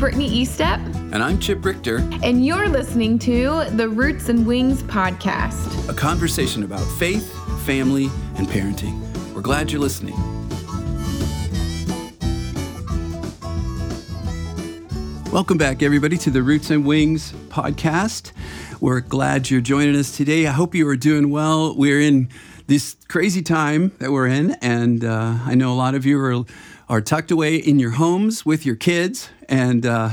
Brittany Estep. And I'm Chip Richter. And you're listening to the Roots and Wings podcast, a conversation about faith, family, and parenting. We're glad you're listening. Welcome back, everybody, to the Roots and Wings podcast. We're glad you're joining us today. I hope you are doing well. We're in this crazy time that we're in, and uh, I know a lot of you are are tucked away in your homes with your kids, and uh,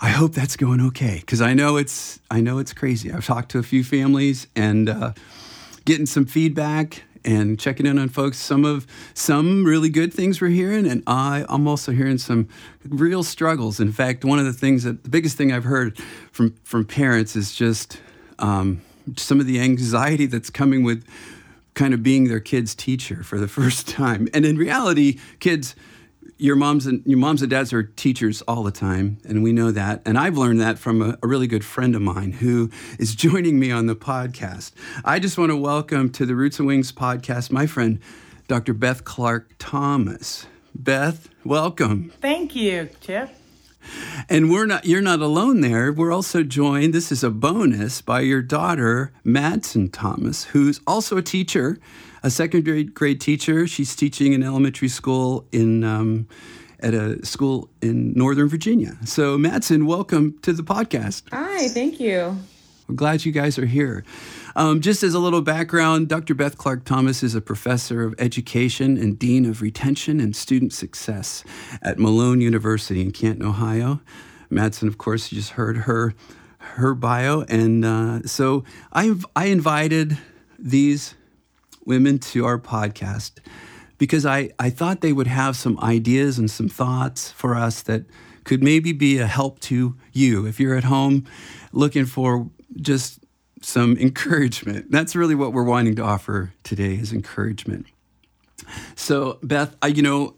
I hope that's going okay because I know it's I know it's crazy. I've talked to a few families and uh, getting some feedback and checking in on folks. Some of some really good things we're hearing, and I I'm also hearing some real struggles. In fact, one of the things that the biggest thing I've heard from from parents is just um, some of the anxiety that's coming with kind of being their kid's teacher for the first time. And in reality, kids, your moms and your moms and dads are teachers all the time, and we know that. And I've learned that from a, a really good friend of mine who is joining me on the podcast. I just want to welcome to the Roots and Wings podcast my friend, Dr. Beth Clark Thomas. Beth, welcome. Thank you, Chip. And we're not you're not alone there. We're also joined, this is a bonus, by your daughter, Madsen Thomas, who's also a teacher, a second grade, grade teacher. She's teaching in elementary school in um, at a school in Northern Virginia. So Madsen, welcome to the podcast. Hi, thank you. We're glad you guys are here. Um, just as a little background, Dr. Beth Clark Thomas is a professor of education and dean of retention and student success at Malone University in Canton, Ohio. Madsen, of course, you just heard her her bio, and uh, so I I invited these women to our podcast because I, I thought they would have some ideas and some thoughts for us that could maybe be a help to you if you're at home looking for just some encouragement. That's really what we're wanting to offer today is encouragement. So, Beth, I, you know,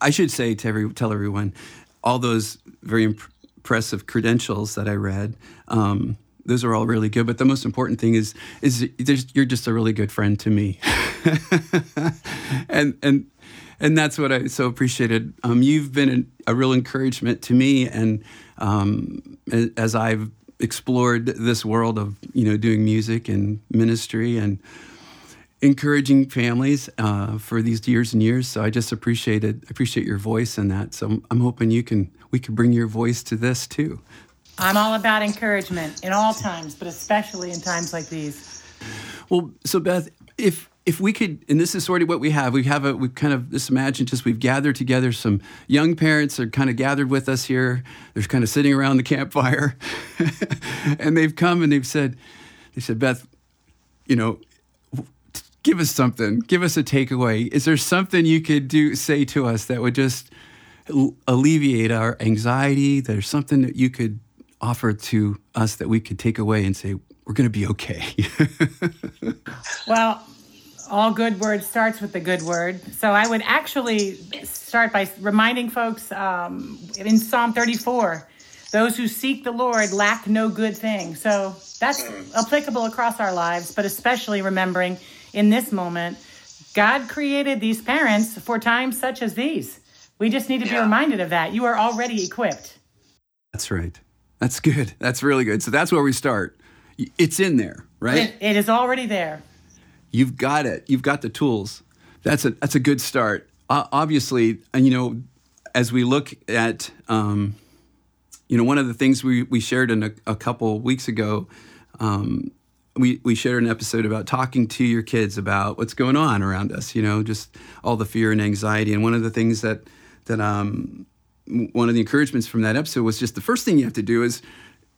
I should say to every tell everyone, all those very imp- impressive credentials that I read. Um, those are all really good, but the most important thing is is you're just a really good friend to me, and and and that's what I so appreciated. Um, you've been a, a, real encouragement to me, and um, as I've explored this world of you know doing music and ministry and encouraging families uh, for these years and years. So I just appreciated appreciate your voice in that. So I'm, I'm hoping you can we can bring your voice to this too. I'm all about encouragement in all times, but especially in times like these. Well, so Beth, if if we could, and this is sort of what we have, we have a, we've kind of, just imagine just we've gathered together some young parents are kind of gathered with us here. They're kind of sitting around the campfire and they've come and they've said, they said, Beth, you know, give us something, give us a takeaway. Is there something you could do, say to us that would just alleviate our anxiety? There's something that you could offer to us that we could take away and say, we're going to be okay. well, all good word starts with the good word. So I would actually start by reminding folks um, in Psalm 34 those who seek the Lord lack no good thing. So that's applicable across our lives, but especially remembering in this moment, God created these parents for times such as these. We just need to yeah. be reminded of that. You are already equipped. That's right. That's good. That's really good. So that's where we start. It's in there, right? it, it is already there. You've got it. You've got the tools. That's a that's a good start. Uh, obviously, and you know, as we look at, um, you know, one of the things we we shared in a, a couple weeks ago, um, we we shared an episode about talking to your kids about what's going on around us. You know, just all the fear and anxiety. And one of the things that that um, one of the encouragements from that episode was just the first thing you have to do is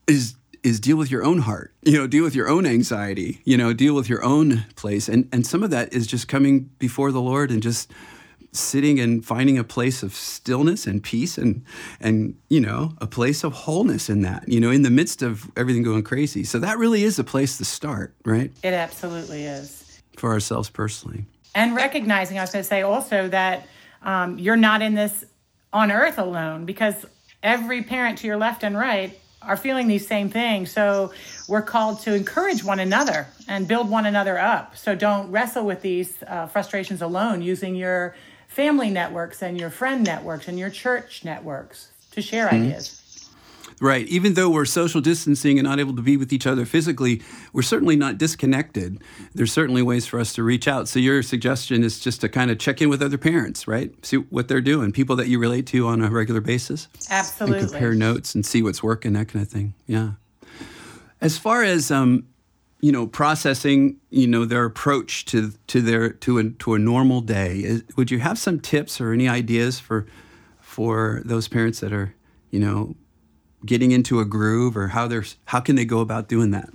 is is deal with your own heart you know deal with your own anxiety you know deal with your own place. And and some of that is just coming before the lord and just sitting and finding a place of stillness and peace and and you know a place of wholeness in that you know in the midst of everything going crazy. So that really is a place to start right? It absolutely is. For ourselves personally. And recognizing i was going to say also that um, you're not in this on earth alone because every parent to your left and right are feeling these same things. So we're called to encourage one another and build one another up. So don't wrestle with these uh, frustrations alone using your family networks and your friend networks and your church networks to share mm-hmm. ideas. Right. Even though we're social distancing and not able to be with each other physically, we're certainly not disconnected. There's certainly ways for us to reach out. So your suggestion is just to kind of check in with other parents, right? See what they're doing, people that you relate to on a regular basis. Absolutely. And compare notes and see what's working, that kind of thing. Yeah. As far as um, you know, processing, you know, their approach to to their to a to a normal day, is, would you have some tips or any ideas for for those parents that are, you know, getting into a groove or how they're how can they go about doing that?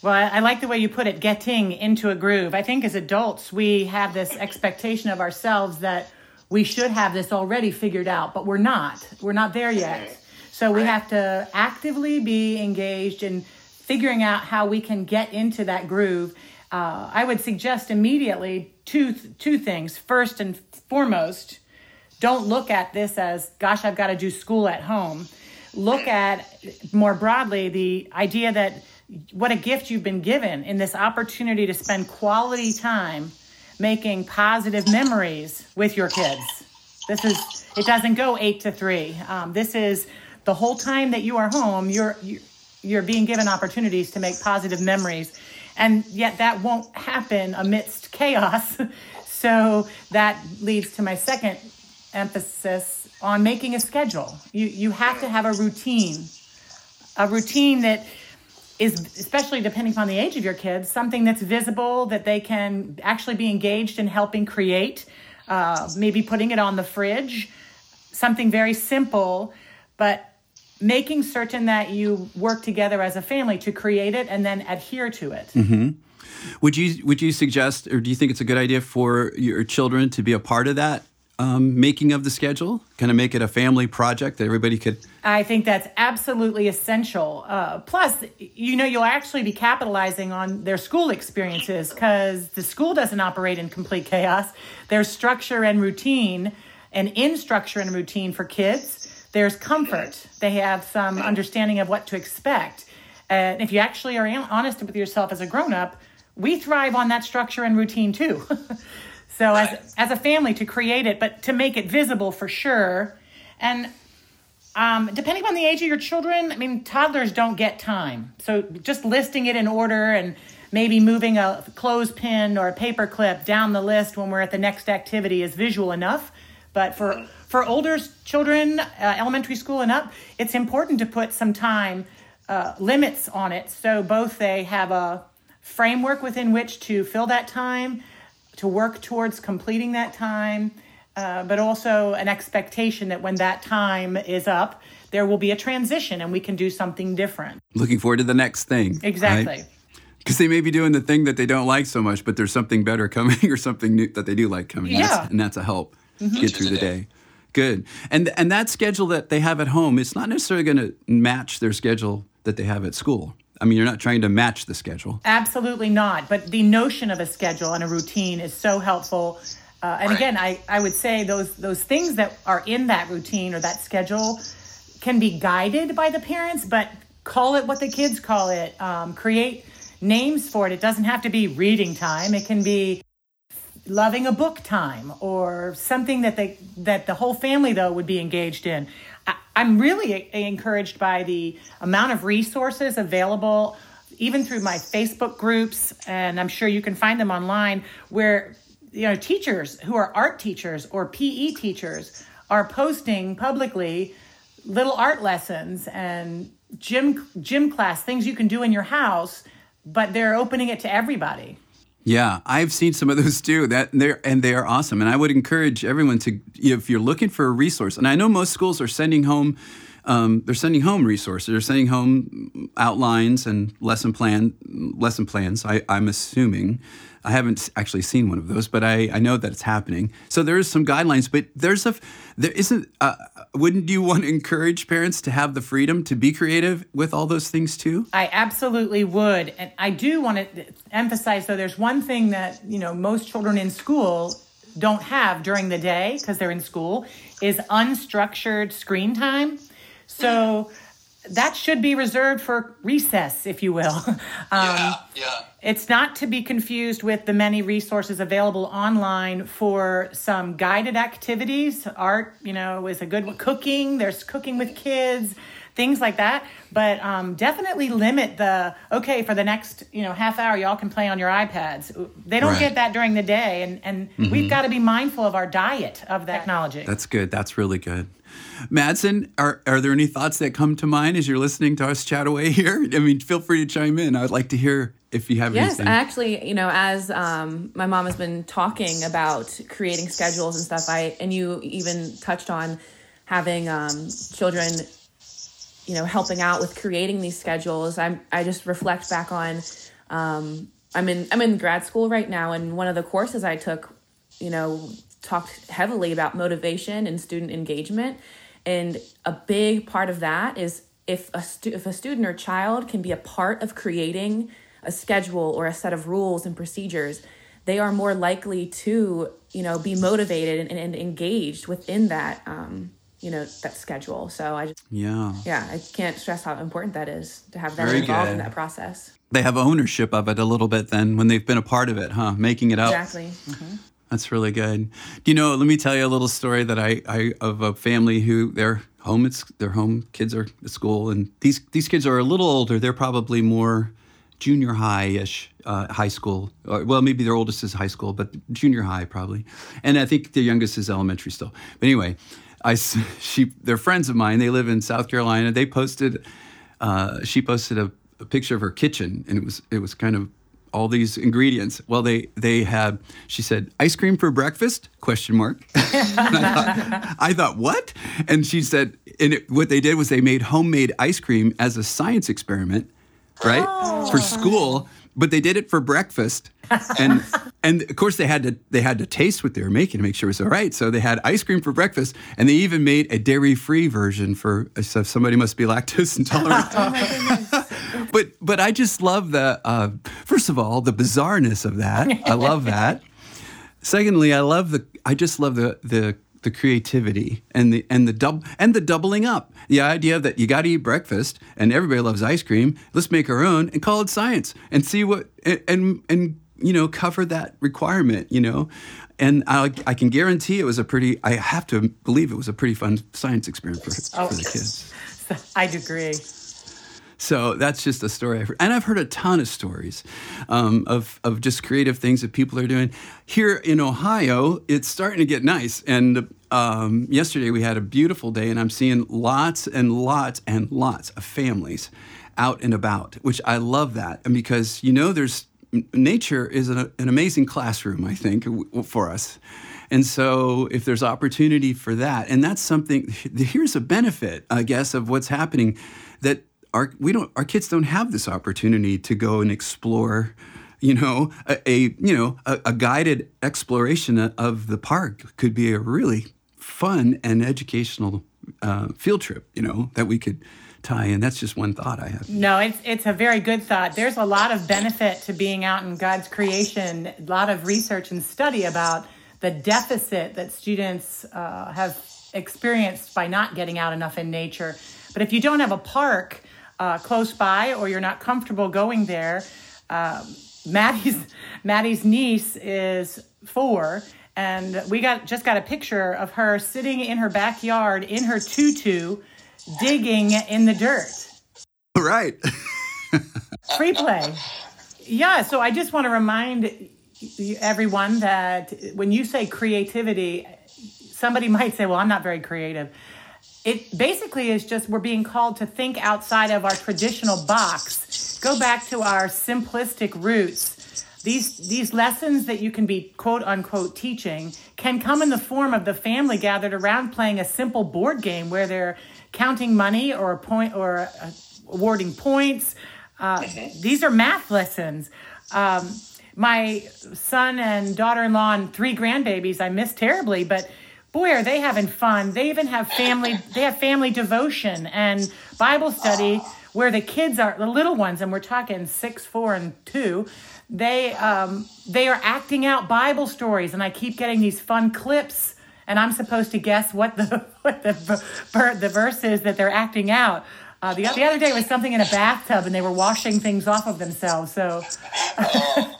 Well, I like the way you put it, getting into a groove. I think as adults, we have this expectation of ourselves that we should have this already figured out, but we're not. We're not there yet. So we have to actively be engaged in figuring out how we can get into that groove. Uh, I would suggest immediately two two things. First and foremost, don't look at this as, gosh, I've got to do school at home look at more broadly the idea that what a gift you've been given in this opportunity to spend quality time making positive memories with your kids. This is, it doesn't go eight to three. Um, this is the whole time that you are home, you're, you're being given opportunities to make positive memories. And yet that won't happen amidst chaos. so that leads to my second emphasis on making a schedule. You you have to have a routine, a routine that is especially depending upon the age of your kids, something that's visible that they can actually be engaged in helping create. Uh, maybe putting it on the fridge, something very simple, but making certain that you work together as a family to create it and then adhere to it. Mm-hmm. Would you would you suggest, or do you think it's a good idea for your children to be a part of that um, making of the schedule? Kind of make it a family project that everybody could. I think that's absolutely essential. Uh, plus, you know, you'll actually be capitalizing on their school experiences because the school doesn't operate in complete chaos. There's structure and routine, and in structure and routine for kids, there's comfort. They have some understanding of what to expect. And if you actually are honest with yourself as a grown up, we thrive on that structure and routine too. So as as a family to create it, but to make it visible for sure. And um, depending on the age of your children, I mean, toddlers don't get time. So just listing it in order and maybe moving a clothespin or a paper clip down the list when we're at the next activity is visual enough. But for for older children, uh, elementary school and up, it's important to put some time uh, limits on it. So both they have a framework within which to fill that time, to work towards completing that time, uh, but also an expectation that when that time is up, there will be a transition and we can do something different. Looking forward to the next thing. Exactly. Because right? they may be doing the thing that they don't like so much, but there's something better coming or something new that they do like coming. Yeah. That's, and that's a help mm-hmm. get through the day. Good. And and that schedule that they have at home, it's not necessarily going to match their schedule that they have at school. I mean, you're not trying to match the schedule. Absolutely not. But the notion of a schedule and a routine is so helpful. Uh, and right. again, I, I would say those those things that are in that routine or that schedule can be guided by the parents, but call it what the kids call it. Um, create names for it. It doesn't have to be reading time. It can be loving a book time or something that they that the whole family though would be engaged in I'm really encouraged by the amount of resources available, even through my Facebook groups, and I'm sure you can find them online, where you know teachers who are art teachers or PE teachers are posting publicly little art lessons and gym gym class things you can do in your house, but they're opening it to everybody. Yeah, I've seen some of those too. That they're and they are awesome. And I would encourage everyone to, if you're looking for a resource, and I know most schools are sending home, um, they're sending home resources. They're sending home outlines and lesson plan lesson plans. I, I'm assuming. I haven't actually seen one of those, but I, I know that it's happening. So there is some guidelines, but there's a there isn't. Uh, wouldn't you want to encourage parents to have the freedom to be creative with all those things too? I absolutely would, and I do want to emphasize though. There's one thing that you know most children in school don't have during the day because they're in school is unstructured screen time. So that should be reserved for recess, if you will. Um, yeah, yeah. It's not to be confused with the many resources available online for some guided activities. Art, you know, is a good one. Cooking, there's cooking with kids, things like that. But um, definitely limit the okay for the next you know half hour. Y'all can play on your iPads. They don't right. get that during the day, and and mm-hmm. we've got to be mindful of our diet of the technology. That's good. That's really good. Madsen, are, are there any thoughts that come to mind as you're listening to us chat away here? I mean, feel free to chime in. I would like to hear if you have yes, anything. actually, you know, as um, my mom has been talking about creating schedules and stuff, I and you even touched on having um, children, you know, helping out with creating these schedules. I'm I just reflect back on. Um, I'm in I'm in grad school right now, and one of the courses I took, you know, talked heavily about motivation and student engagement. And a big part of that is if a, stu- if a student or child can be a part of creating a schedule or a set of rules and procedures, they are more likely to, you know, be motivated and, and engaged within that, um, you know, that schedule. So I just, yeah, yeah, I can't stress how important that is to have them involved good. in that process. They have ownership of it a little bit then when they've been a part of it, huh? Making it up. Exactly. Mm-hmm. That's really good. You know? Let me tell you a little story that I, I of a family who their home it's their home kids are at school and these these kids are a little older. They're probably more junior high ish, uh, high school. Or, well, maybe their oldest is high school, but junior high probably. And I think the youngest is elementary still. But anyway, I she they're friends of mine. They live in South Carolina. They posted. Uh, she posted a, a picture of her kitchen, and it was it was kind of all these ingredients. Well, they they had. She said, "Ice cream for breakfast?" Question mark. I, thought, I, thought, what? And she said, and it, what they did was they made homemade ice cream as a science experiment, right, oh. for school. But they did it for breakfast, and and of course they had to they had to taste what they were making to make sure it was all right. So they had ice cream for breakfast, and they even made a dairy free version for so somebody must be lactose intolerant. oh but but I just love the uh, first of all the bizarreness of that. I love that. Secondly, I love the I just love the the the creativity and the and the double and the doubling up. The idea that you got to eat breakfast and everybody loves ice cream. Let's make our own and call it science and see what and and, and you know cover that requirement. You know, and I, I can guarantee it was a pretty. I have to believe it was a pretty fun science experiment for, oh, for the kids. I'd agree. So that's just a story I've heard. And I've heard a ton of stories um, of, of just creative things that people are doing. Here in Ohio, it's starting to get nice. And um, yesterday we had a beautiful day, and I'm seeing lots and lots and lots of families out and about, which I love that. And because, you know, there's nature is an, an amazing classroom, I think, for us. And so, if there's opportunity for that, and that's something, here's a benefit, I guess, of what's happening that our we don't our kids don't have this opportunity to go and explore you know a, a you know a, a, guided exploration of the park. Could be a really fun and educational uh, field trip you know that we could tie in. That's just one thought i have. No it's it's a very good thought. There's a lot of benefit to being out in god's creation a lot of research and study about the deficit that students uh, have experienced by not getting out enough in nature. But if you don't have a park uh, close by or you're not comfortable going there, um, Maddie's Maddie's niece is four, and we got just got a picture of her sitting in her backyard in her tutu, digging in the dirt. Right. Free play. Yeah. So I just want to remind everyone that when you say creativity, somebody might say, "Well, I'm not very creative." It basically is just we're being called to think outside of our traditional box. Go back to our simplistic roots. These these lessons that you can be quote unquote teaching can come in the form of the family gathered around playing a simple board game where they're counting money or a point or uh, awarding points. Uh, these are math lessons. Um, my son and daughter-in-law and three grandbabies i miss terribly but boy are they having fun they even have family they have family devotion and bible study where the kids are the little ones and we're talking six four and two they um, they are acting out bible stories and i keep getting these fun clips and i'm supposed to guess what the what the the verse is that they're acting out Uh, the, the other day was something in a bathtub and they were washing things off of themselves. So,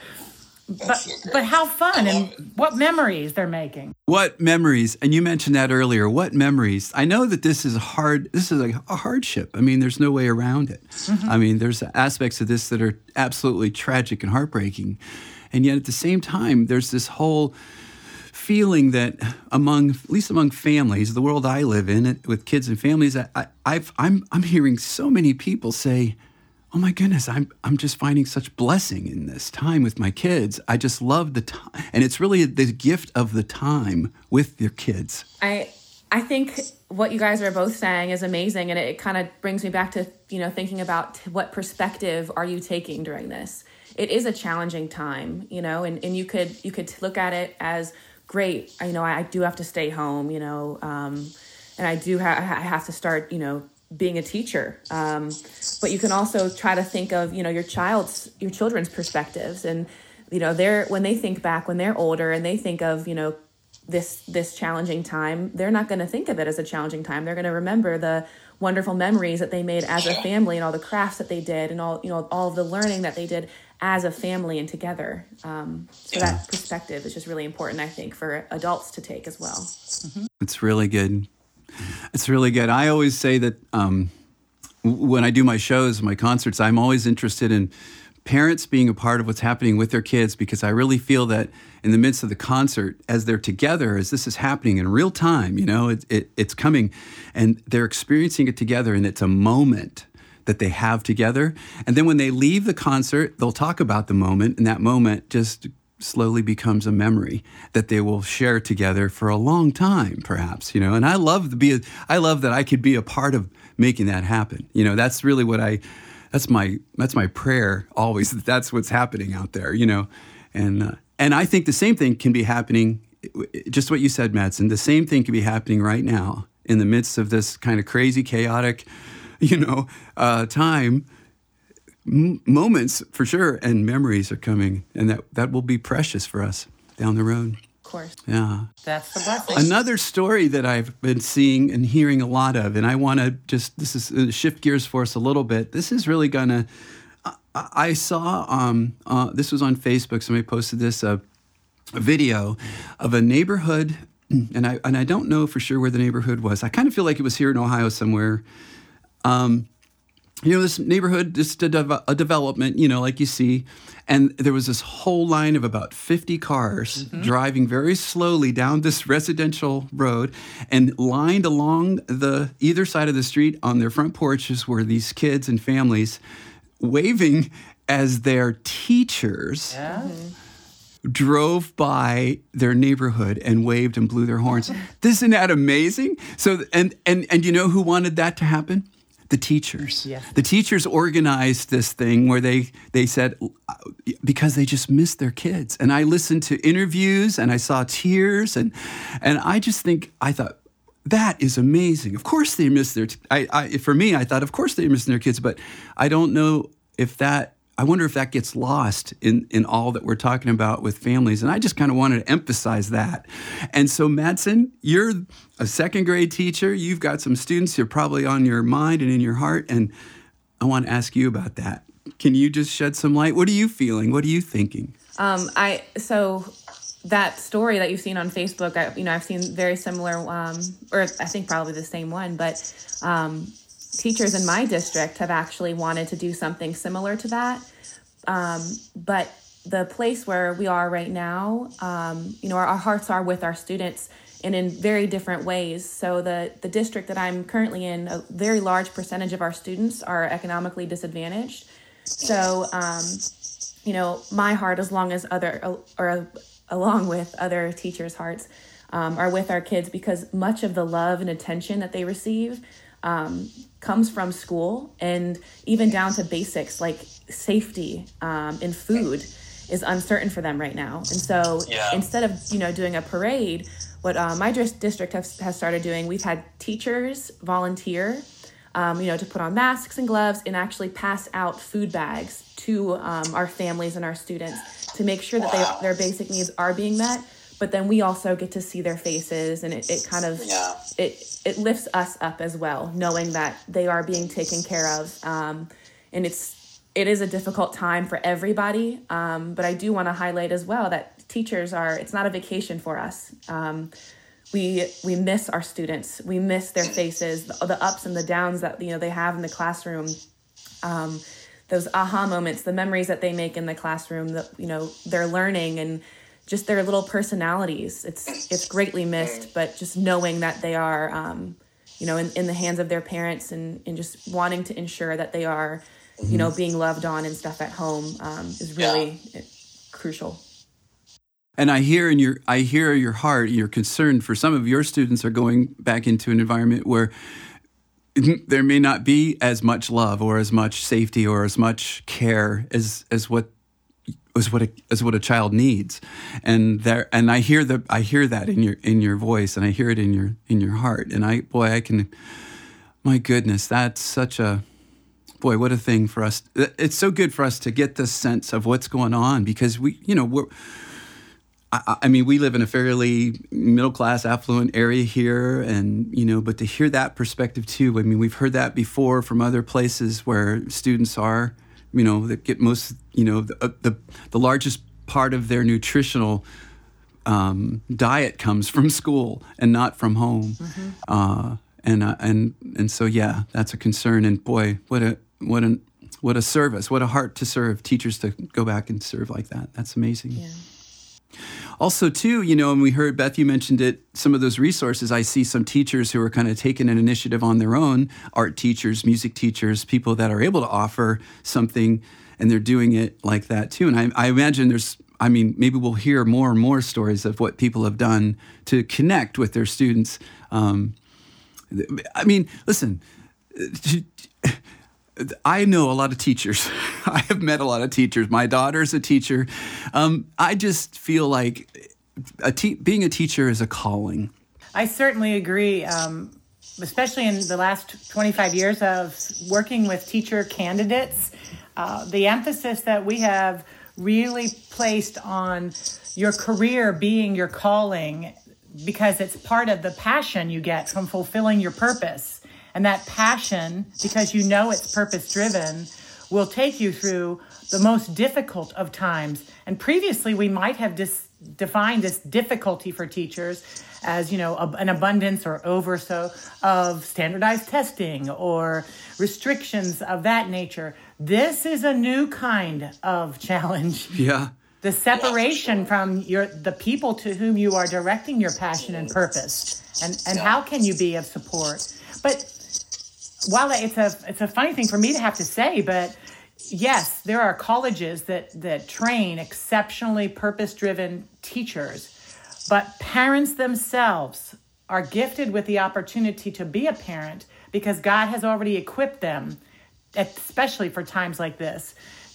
but but how fun and what memories they're making. What memories? And you mentioned that earlier. What memories? I know that this is hard. This is a, a hardship. I mean, there's no way around it. Mm-hmm. I mean, there's aspects of this that are absolutely tragic and heartbreaking, and yet at the same time, there's this whole feeling that among at least among families, the world I live in, with kids and families, I, I've I'm I'm hearing so many people say oh my goodness, I'm I'm just finding such blessing in this time with my kids. I just love the time, and it's really the gift of the time with your kids. I I think what you guys are both saying is amazing, and it, it kind of brings me back to you know thinking about what perspective are you taking during this. It is a challenging time, you know, and, and you could you could look at it as great. You know, I, I do have to stay home, you know, um, and I do ha- I have to start, you know, being a teacher. Um, but you can also try to think of you know your child's your children's perspectives. And you know they're when they think back when they're older and they think of you know this this challenging time they're not going to think of it as a challenging time. They're going to remember the wonderful memories that they made as a family and all the crafts that they did and all you know all of the learning that they did as a family and together. Um, so that perspective is just really important i think for adults to take as well. Mm-hmm. it's really good it's really good. I always say that um, when I do my shows, my concerts, I'm always interested in parents being a part of what's happening with their kids because I really feel that in the midst of the concert, as they're together, as this is happening in real time, you know, it, it, it's coming and they're experiencing it together and it's a moment that they have together. And then when they leave the concert, they'll talk about the moment and that moment just slowly becomes a memory that they will share together for a long time perhaps you know? And i love to be a, i love that i could be a part of making that happen. You know that's really what i that's my that's my prayer always that that's what's happening out there you know? And uh, and i think the same thing can be happening just what you said madsen the same thing can be happening right now in the midst of this kind of crazy chaotic you know uh, time m- moments for sure, and memories are coming, and that that will be precious for us down the road. Of course. Yeah. That's the blessing. Another story that I've been seeing and hearing a lot of, and I want to just this is uh, shift gears for us a little bit. This is really gonna. I, I saw um, uh, this was on Facebook. Somebody posted this uh, a video of a neighborhood, and I and I don't know for sure where the neighborhood was. I kind of feel like it was here in Ohio somewhere. Um, you know, this neighborhood, just a, de- a, development, you know, like you see. And there was this whole line of about 50 cars mm-hmm. driving very slowly down this residential road. And lined along the either side of the street on their front porches were these kids and families waving as their teachers. Yeah. Mm-hmm drove by their neighborhood and waved and blew their horns. Isn't that amazing? So and and and you know who wanted that to happen? The teachers. Yes. The teachers organized this thing where they they said because they just missed their kids. And I listened to interviews and I saw tears and and I just think I thought that is amazing. Of course they miss their. T- I, I for me I thought of course they're missing their kids, but I don't know if that I wonder if that gets lost in, in all that we're talking about with families. And I just kind of wanted to emphasize that. And so, Madsen, you're a second grade teacher. You've got some students you're probably on your mind and in your heart. And I want to ask you about that. Can you just shed some light? What are you feeling? What are you thinking? Um, I so that story that you've seen on Facebook, I, you know, I've seen very similar, um, or I think probably the same one, but um, teachers in my district have actually wanted to do something similar to that. Um, but the place where we are right now, um, you know, our, our, hearts are with our students and in very different ways. So the the district that I'm currently in, a very large percentage of our students are economically disadvantaged. So, um, you know, my heart, as long as other or along with other teachers' hearts, um, are with our kids because much of the love and attention that they receive um, comes from school and even down to basics like safety um, and food is uncertain for them right now and so yeah. instead of you know doing a parade what uh, my district has, has started doing we've had teachers volunteer um, you know to put on masks and gloves and actually pass out food bags to um, our families and our students to make sure that wow. they, their basic needs are being met but then we also get to see their faces and it, it kind of Yeah. it it lifts us up as well knowing that they are being taken care of um, and it's it is a difficult time for everybody um, but i do want to highlight as well that teachers are it's not a vacation for us. Um, we we miss our students. We miss their faces the, the ups and the downs that you know they have in the classroom. Um, those aha moments the memories that they make in the classroom that you know they're learning and just their little personalities. It's it's greatly missed but just knowing that they are um, you know in, in the hands of their parents and, and just wanting to ensure that they are you know being loved on and stuff at home um, is really uh, crucial. And I hear in your I hear your heart, your concern for some of your students are going back into an environment where there may not be as much love or as much safety or as much care as as what as what a, as what a child needs, and there and I hear the I hear that in your in your voice and I hear it in your in your heart and I boy I can, my goodness that's such a boy what a thing for us it's so good for us to get this sense of what's going on because we you know we're I, I mean, we live in a fairly middle class, affluent area here, and you know, but to hear that perspective too. I mean, we've heard that before from other places where students are, you know, that get most, you know, the uh, the, the largest part of their nutritional um, diet comes from school and not from home. Uh, and uh, and and so yeah, that's a concern. And boy, what a what an what a service, what a heart to serve teachers to go back and serve like that. That's amazing. yeah Also, too, you know, and we heard Beth, you mentioned it, some of those resources. I see some teachers who are kind of taking an initiative on their own art teachers, music teachers, people that are able to offer something, and they're doing it like that too. And I, I imagine there's, I mean, maybe we'll hear more and more stories of what people have done to connect with their students. Um, I mean, listen, I know a lot of teachers. I have met a lot of teachers. My daughter's a teacher. Um, I just feel like a te- being a teacher is a calling. I certainly agree, um, especially in the last 25 years of working with teacher candidates. Uh, the emphasis that we have really placed on your career being your calling because it's part of the passion you get from fulfilling your purpose. And that passion, because you know it's purpose driven, will take you through the most difficult of times. And previously, we might have dis- defined this difficulty for teachers as you know ab- an abundance or over so of standardized testing or restrictions of that nature. This is a new kind of challenge Yeah. the separation from your the people to whom you are directing your passion and purpose and and how can you be of support but while it's a it's a funny thing for me to have to say but yes there are colleges that that train exceptionally purpose driven teachers but parents themselves are gifted with the opportunity to be a parent because God has already equipped them especially for times like this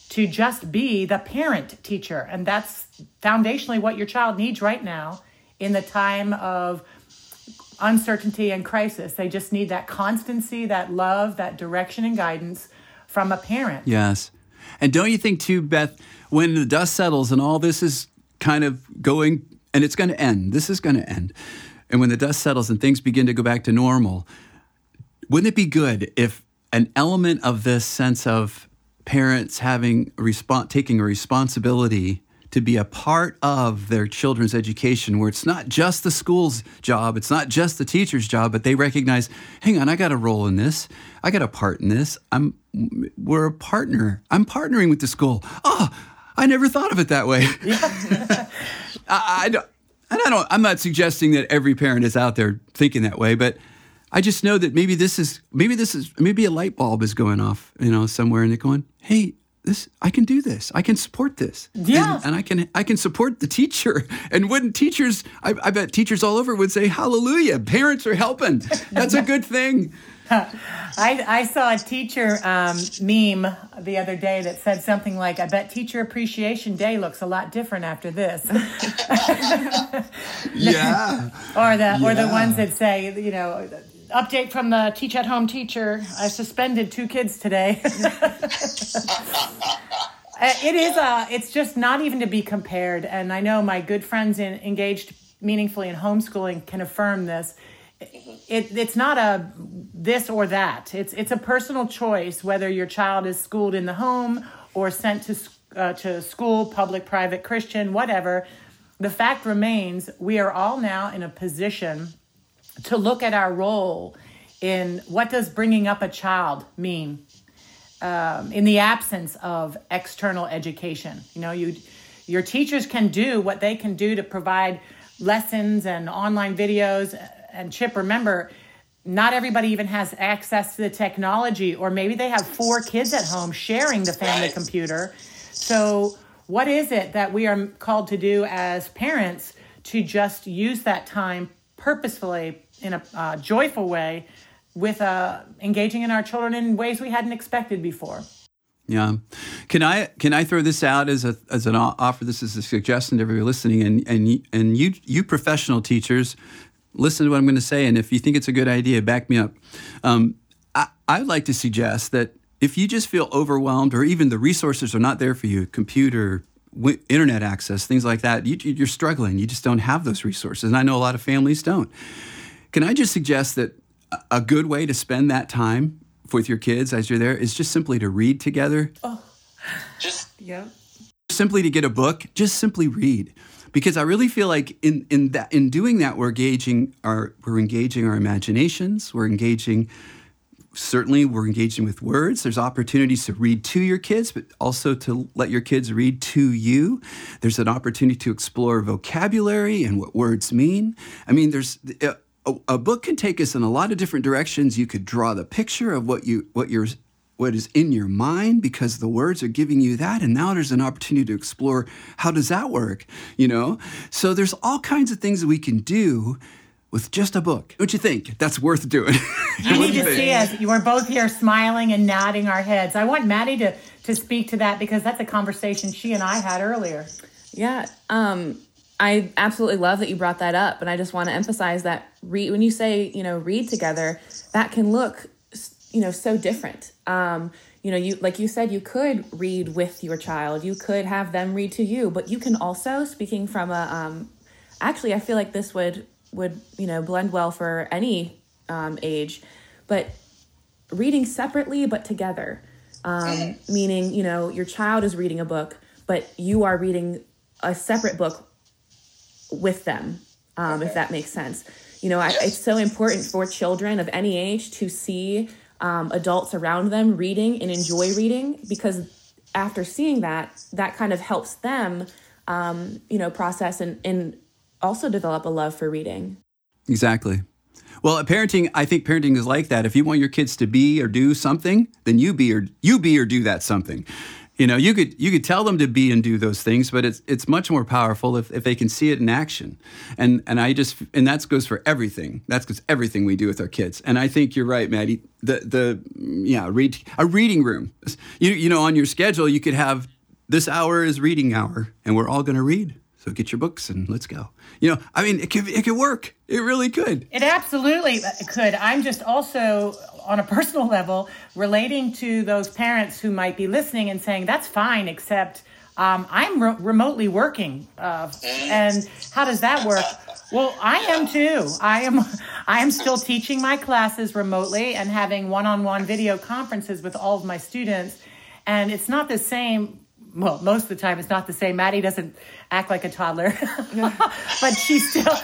to just be the parent teacher. And that's foundationally what your child needs right now in the time of uncertainty and crisis. They just need that constancy, that love, that direction and guidance from a parent. Yes. And don't you think, too, Beth, when the dust settles and all this is kind of going, and it's going to end, this is going to end. And when the dust settles and things begin to go back to normal, wouldn't it be good if an element of this sense of parents having a taking a responsibility to be a part of their children's education where it's not just the school's job it's not just the teacher's job but they recognize hang on i got a role in this. I got a part in this. I'm we're a partner. I'm partnering with the school. Oh i never thought of it that way. I, I don't and I don't, I'm not suggesting that every parent is out there thinking that way, but I just know that maybe this is, maybe this is, maybe a light bulb is going off, you know, somewhere and they're going, hey, this, I can do this. I can support this. Yeah. And, and I can, I can support the teacher. And wouldn't teachers, I, I bet teachers all over would say, hallelujah, parents are helping. That's a good thing. I, I saw a teacher um, meme the other day that said something like, I bet Teacher Appreciation Day looks a lot different after this. Yeah. or the or the ones that say, you know, update from the teach at home teacher. I suspended two kids today. Uh, it is uh it's just not even to be compared and i know my good friends in engaged meaningfully in homeschooling can affirm this it, it's not a this or that it's it's a personal choice whether your child is schooled in the home or sent to uh, to school public private christian whatever the fact remains we are all now in a position to look at our role in what does bringing up a child mean um, in the absence of external education. You know, you your teachers can do what they can do to provide lessons and online videos. And Chip, remember, not everybody even has access to the technology, or maybe they have four kids at home sharing the family right. computer. So, what is it that we are called to do as parents to just use that time purposefully in a uh, joyful way with uh, engaging in our children in ways we hadn't expected before. Yeah, can I can I throw this out as a as an offer? This as a suggestion to everybody listening, and and and you you professional teachers, listen to what I'm going to say, and if you think it's a good idea, back me up. Um, I I'd like to suggest that if you just feel overwhelmed, or even the resources are not there for you, computer, internet access, things like that, you, you're struggling. You just don't have those resources, and I know a lot of families don't. Can I just suggest that a good way to spend that time with your kids as you're there is just simply to read together. Oh, just yeah. Simply to get a book, just simply read, because I really feel like in in that in doing that we're engaging our we're engaging our imaginations, we're engaging. Certainly, we're engaging with words. There's opportunities to read to your kids, but also to let your kids read to you. There's an opportunity to explore vocabulary and what words mean. I mean, there's uh, a, a, book can take us in a lot of different directions. You could draw the picture of what you what you're what is in your mind because the words are giving you that. And now there's an opportunity to explore how does that work you know? So there's all kinds of things that we can do with just a book. Don't you think that's worth doing? You need to see us. You were both here smiling and nodding our heads. I want maddie to to speak to that because that's a conversation she and i had earlier. Yeah um I absolutely love that you brought that up, and I just want to emphasize that read when you say you know read together, that can look you know so different. Um, you know, you like you said, you could read with your child, you could have them read to you, but you can also, speaking from a, um, actually, I feel like this would would you know blend well for any um, age, but reading separately but together, um, meaning you know your child is reading a book, but you are reading a separate book with them, um, okay. if that makes sense. You know, I, it's so important for children of any age to see um, adults around them reading and enjoy reading because after seeing that, that kind of helps them, um, you know, process and, and also develop a love for reading. Exactly. Well, parenting, I think parenting is like that. If you want your kids to be or do something, then you be or you be or do that something you know you could you could tell them to be and do those things but it's it's much more powerful if, if they can see it in action. And and i just and that goes for everything. That's because everything we do with our kids. And i think you're right maddie. The the yeah read a reading room. You, you know on your schedule you could have this hour is reading hour and we're all going to read so get your books and let's go. You know i mean it could it could work. It really could. It absolutely could. I'm just also on a personal level relating to those parents who might be listening and saying that's fine except um, i'm re- remotely working uh, and how does that work? Well i am too. I am i am still teaching my classes remotely and having one-on-one video conferences with all of my students. And it's not the same well, most of the time it's not the same. Maddie doesn't act like a toddler, but she still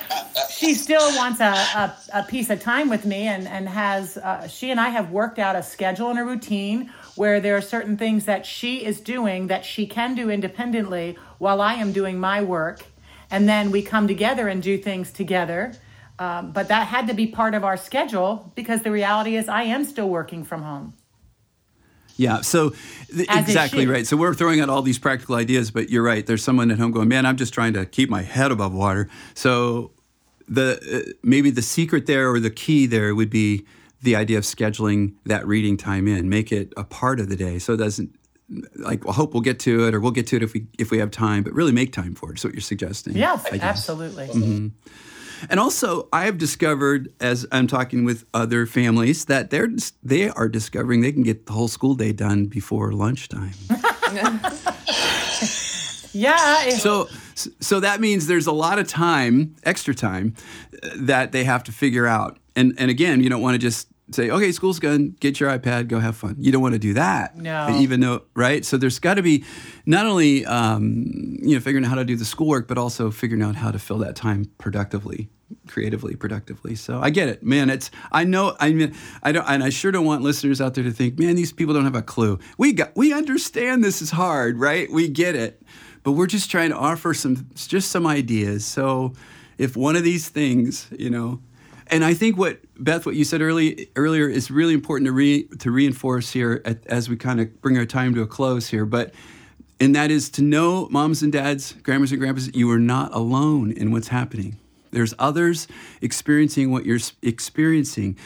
she still wants a, a, a, piece of time with me, and and has uh, she and I have worked out a schedule and a routine where there are certain things that she is doing that she can do independently while I am doing my work, and then we come together and do things together. Um, but that had to be part of our schedule because the reality is I am still working from home. Yeah, so th- exactly right. So we're throwing out all these practical ideas, but you're right. There's someone at home going, "Man, I'm just trying to keep my head above water." So the uh, maybe the secret there or the key there would be the idea of scheduling that reading time in, make it a part of the day, so it doesn't like I hope we'll get to it or we'll get to it if we if we have time, but really make time for it. Is what you're suggesting? Yes, absolutely. Mm-hmm. And also, I have discovered as I'm talking with other families that they're they are discovering they can get the whole school day done before lunchtime. yeah. So, so that means there's a lot of time, extra time, uh, that they have to figure out. And and again, you don't want to just say, okay, school's done, get your iPad, go have fun. You don't want to do that. No. Even though, right? So there's got to be not only um, you know figuring out how to do the schoolwork, but also figuring out how to fill that time productively, creatively, productively. So I get it, man. It's I know I mean I don't and I sure don't want listeners out there to think, man, these people don't have a clue. We got we understand this is hard, right? We get it but we're just trying to offer some just some ideas so if one of these things you know and i think what beth what you said early, earlier is really important to, re, to reinforce here at, as we kind of bring our time to a close here. But and that is to know moms and dads grandmas and grandpas you are not alone in what's happening. There's others experiencing what you're experiencing.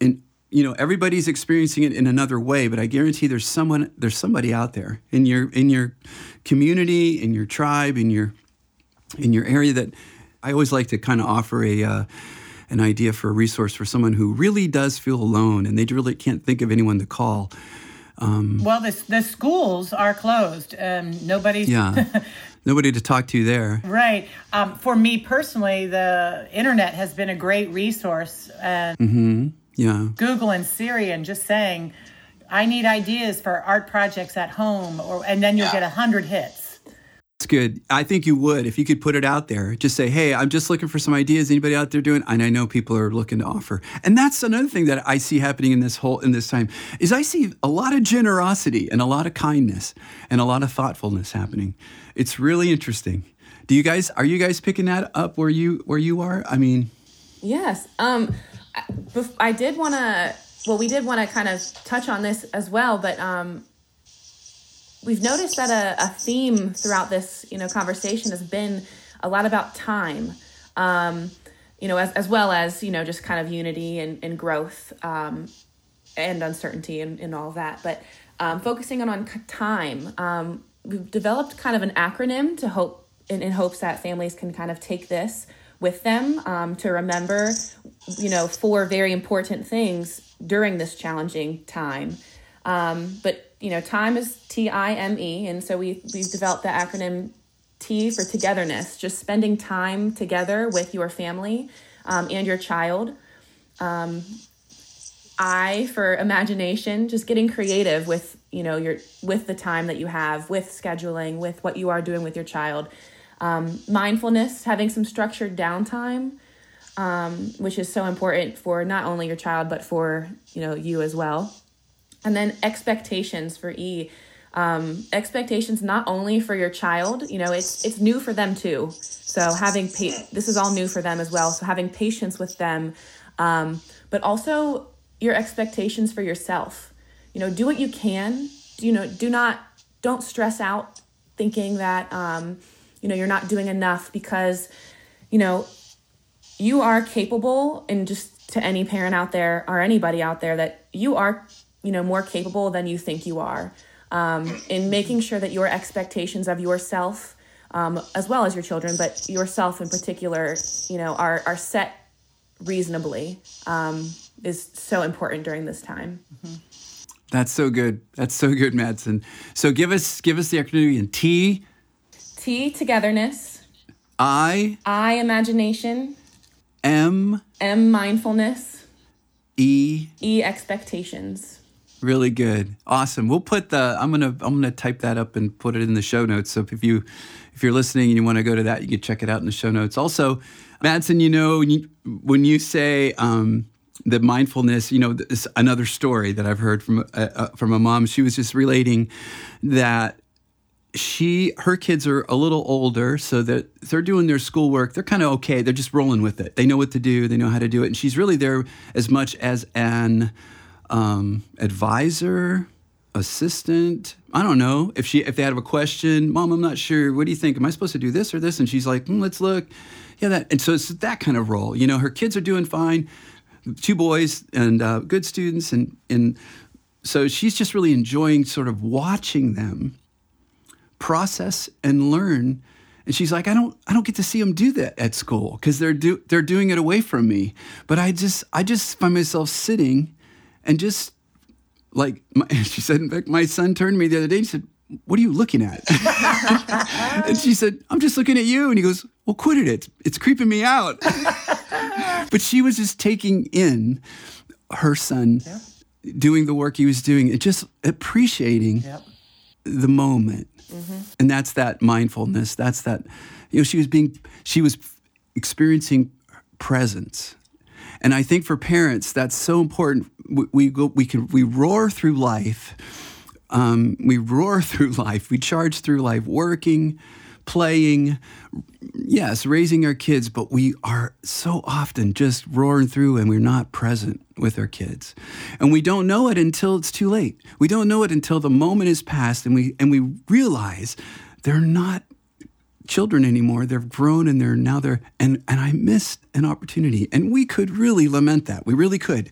And you know everybody's experiencing it in another way but i guarantee there's someone there's somebody out there in your in your community in your tribe in your in your area that i always like to kind of offer a uh, an idea for a resource for someone who really does feel alone and they really can't think of anyone to call well, the, the schools are closed. Um, nobody's. yeah nobody to talk to there Right. Um, for me personally, the internet has been a great resource. And yeah Google and Siri and just saying, I need ideas for art projects at home, or and then you'll get a hundred hits. It's good. I think you would if you could put it out there. Just say, "Hey, I'm just looking for some ideas. Anybody out there doing?" And I know people are looking to offer. And that's another thing that I see happening in this whole in this time is I see a lot of generosity and a lot of kindness and a lot of thoughtfulness happening. It's really interesting. Do you guys are you guys picking that up where you where you are? I mean, Yes. Um, I- I did want to. Well, we did want to kind of touch on this as well, but um, we've noticed that a, a theme throughout this, you know, conversation has been a lot about time. Um, you know, as, as well as you know, just kind of unity and, and growth um, and uncertainty and, and all that. But um, focusing on on time, um, we've developed kind of an acronym to hope in, in hopes that families can kind of take this with them um, to remember, you know, four very important things during this challenging time. Um, but you know, time is T I M E, and so we we've developed the acronym T for togetherness, just spending time together with your family um, and your child. I for imagination, just getting creative with you know your with the time that you have, with scheduling, with what you are doing with your child. Um, mindfulness, having some structured downtime, um, which is so important for not only your child but for you know you as well. And then expectations for E. Um, expectations not only for your child, you know, it's it's new for them too. So having pa- this is all new for them as well. So having patience with them, um, but also your expectations for yourself. You know, do what you can. You know, do not don't stress out thinking that um, you know you're not doing enough because you know you are capable and just to any parent out there or anybody out there that you are you know more capable than you think you are um, in making sure that your expectations of yourself um, as well as your children but yourself in particular you know are, are set reasonably um, is so important during this time. That's so good. That's so good, Madsen. So give us give us the acronym in T? T togetherness. I? I imagination. M? M mindfulness. E? E expectations Really good. Awesome. We'll put the I'm gonna I'm gonna type that up and put it in the show notes. So if you if you're listening and you want to go to that, you can check it out in the show notes. Also, Madsen, you know when you, when you say um, the mindfulness, you know, this another story that I've heard from uh, uh, from a mom. She was just relating that she her kids are a little older so that they're doing their schoolwork they're kind of okay they're just rolling with it they know what to do they know how to do it and she's really there as much as an um, advisor assistant i don't know. If she if they have a question mom i'm not sure. What do you think? Am i supposed to do this or this? And she's like mm, let's look. Yeah that and so it's that kind of role. You know her kids are doing fine two boys and uh, good students and and so she's just really enjoying sort of watching them process and learn. And she's like i don't i don't get to see them do that at school because they're do they're doing it away from me. But i just i just find myself sitting and just like my, she said in fact my son turned to me the other day and said what are you looking at? and she said, I'm just looking at you. And he goes, Well, quit it. It's, it's creeping me out. but she was just taking in her son Yeah. doing the work he was doing and just appreciating Yep. the moment. Mm-hmm. And that's that mindfulness. That's that, you know, she was being, she was experiencing presence. And I think for parents, that's so important. We, we go, we can, we roar through life. Um, we roar through life. We charge through life, working, playing, yes, raising our kids, but we are so often just roaring through and we're not present with our kids. And we don't know it until it's too late. We don't know it until the moment is past and we and we realize they're not children anymore. They're grown and they're now they're and and I missed an opportunity. And we could really lament that. We really could.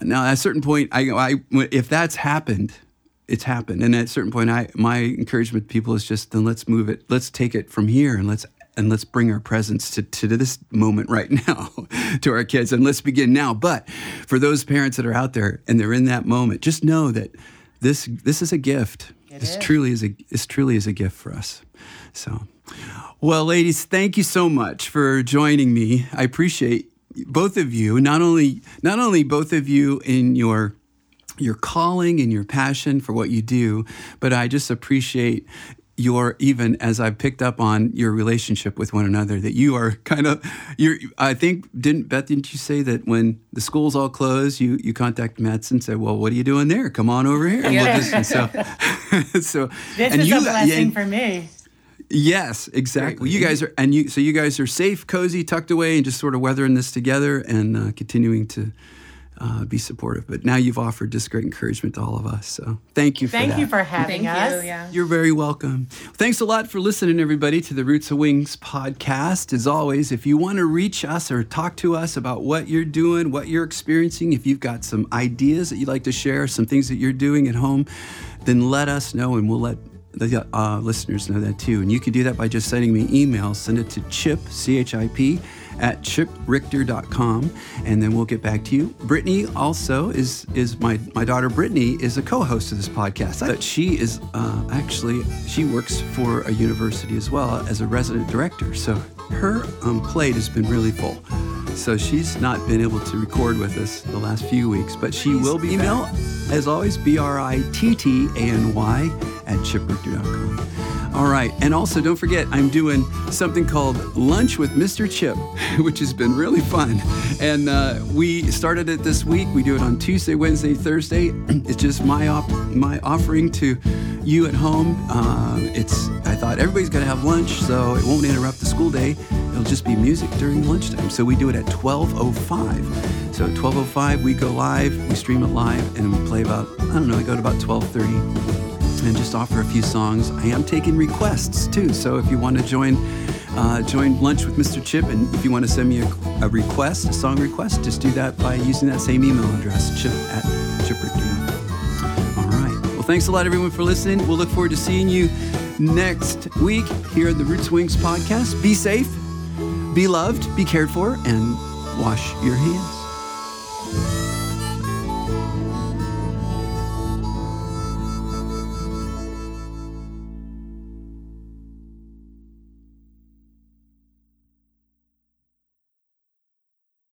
Now at a certain point, I, I if that's happened, it's happened. And at a certain point, I my encouragement to people is just then let's move it. Let's take it from here and let's and let's bring our presence to, to this moment right now to our kids and let's begin now. But for those parents that are out there and they're in that moment, just know that this this is a gift. this is. truly is a this truly is a gift for us. So well, ladies, thank you so much for joining me. I appreciate both of you, not only not only both of you in your your calling and your passion for what you do, but I just appreciate your even as I've picked up on your relationship with one another that you are kind of you're I think didn't Beth didn't you say that when the schools all closed you you contact Mets and said well what are you doing there come on over here and we'll just, and so so This and is you a blessing yeah, for me. Yes, exactly. Well, you guys are, and you, so you guys are safe, cozy, tucked away, and just sort of weathering this together and uh, continuing to uh, be supportive. But now you've offered just great encouragement to all of us. So thank you for Thank that. you for having Thank us. you. Yeah. You're very welcome. Thanks a lot for listening, everybody, to the Roots of Wings podcast. As always, if you want to reach us or talk to us about what you're doing, what you're experiencing, if you've got some ideas that you'd like to share, some things that you're doing at home, then let us know and we'll let the uh, listeners know that too. And you can do that by just sending me email. Send it to chip, C H I P, at chiprichter.com, and then we'll get back to you. Brittany also is is my my daughter Brittany is a co-host of this podcast. But she is uh, actually she works for a university as well as a resident director. So her um, plate has been really full. So she's not been able to record with us the last few weeks, but she will be email as always B R I T T A N Y at chiprichter.com. All right. And also, don't forget, I'm doing something called Lunch with Mr. Chip, which has been really fun. And uh, we started it this week. We do it on Tuesday, Wednesday, Thursday. It's just my op- my offering to you at home. Um, it's I thought everybody's got to have lunch, so it won't interrupt school day. It'll just be music during lunchtime. So we do it at 12:05. So at 12:05 we go live, we stream it live, and we play about I don't know, I go to about 12:30 and just offer a few songs. I am taking requests too, so if you want to join, uh, join lunch with Mr. Chip, and if you want to send me a, a request, a song request, just do that by using that same email address, chip at chiprichter.com. All right. Well, thanks a lot, everyone, for listening. We'll look forward to seeing you next week here at the Roots Wings podcast. Be safe, be loved, be cared for, and wash your hands.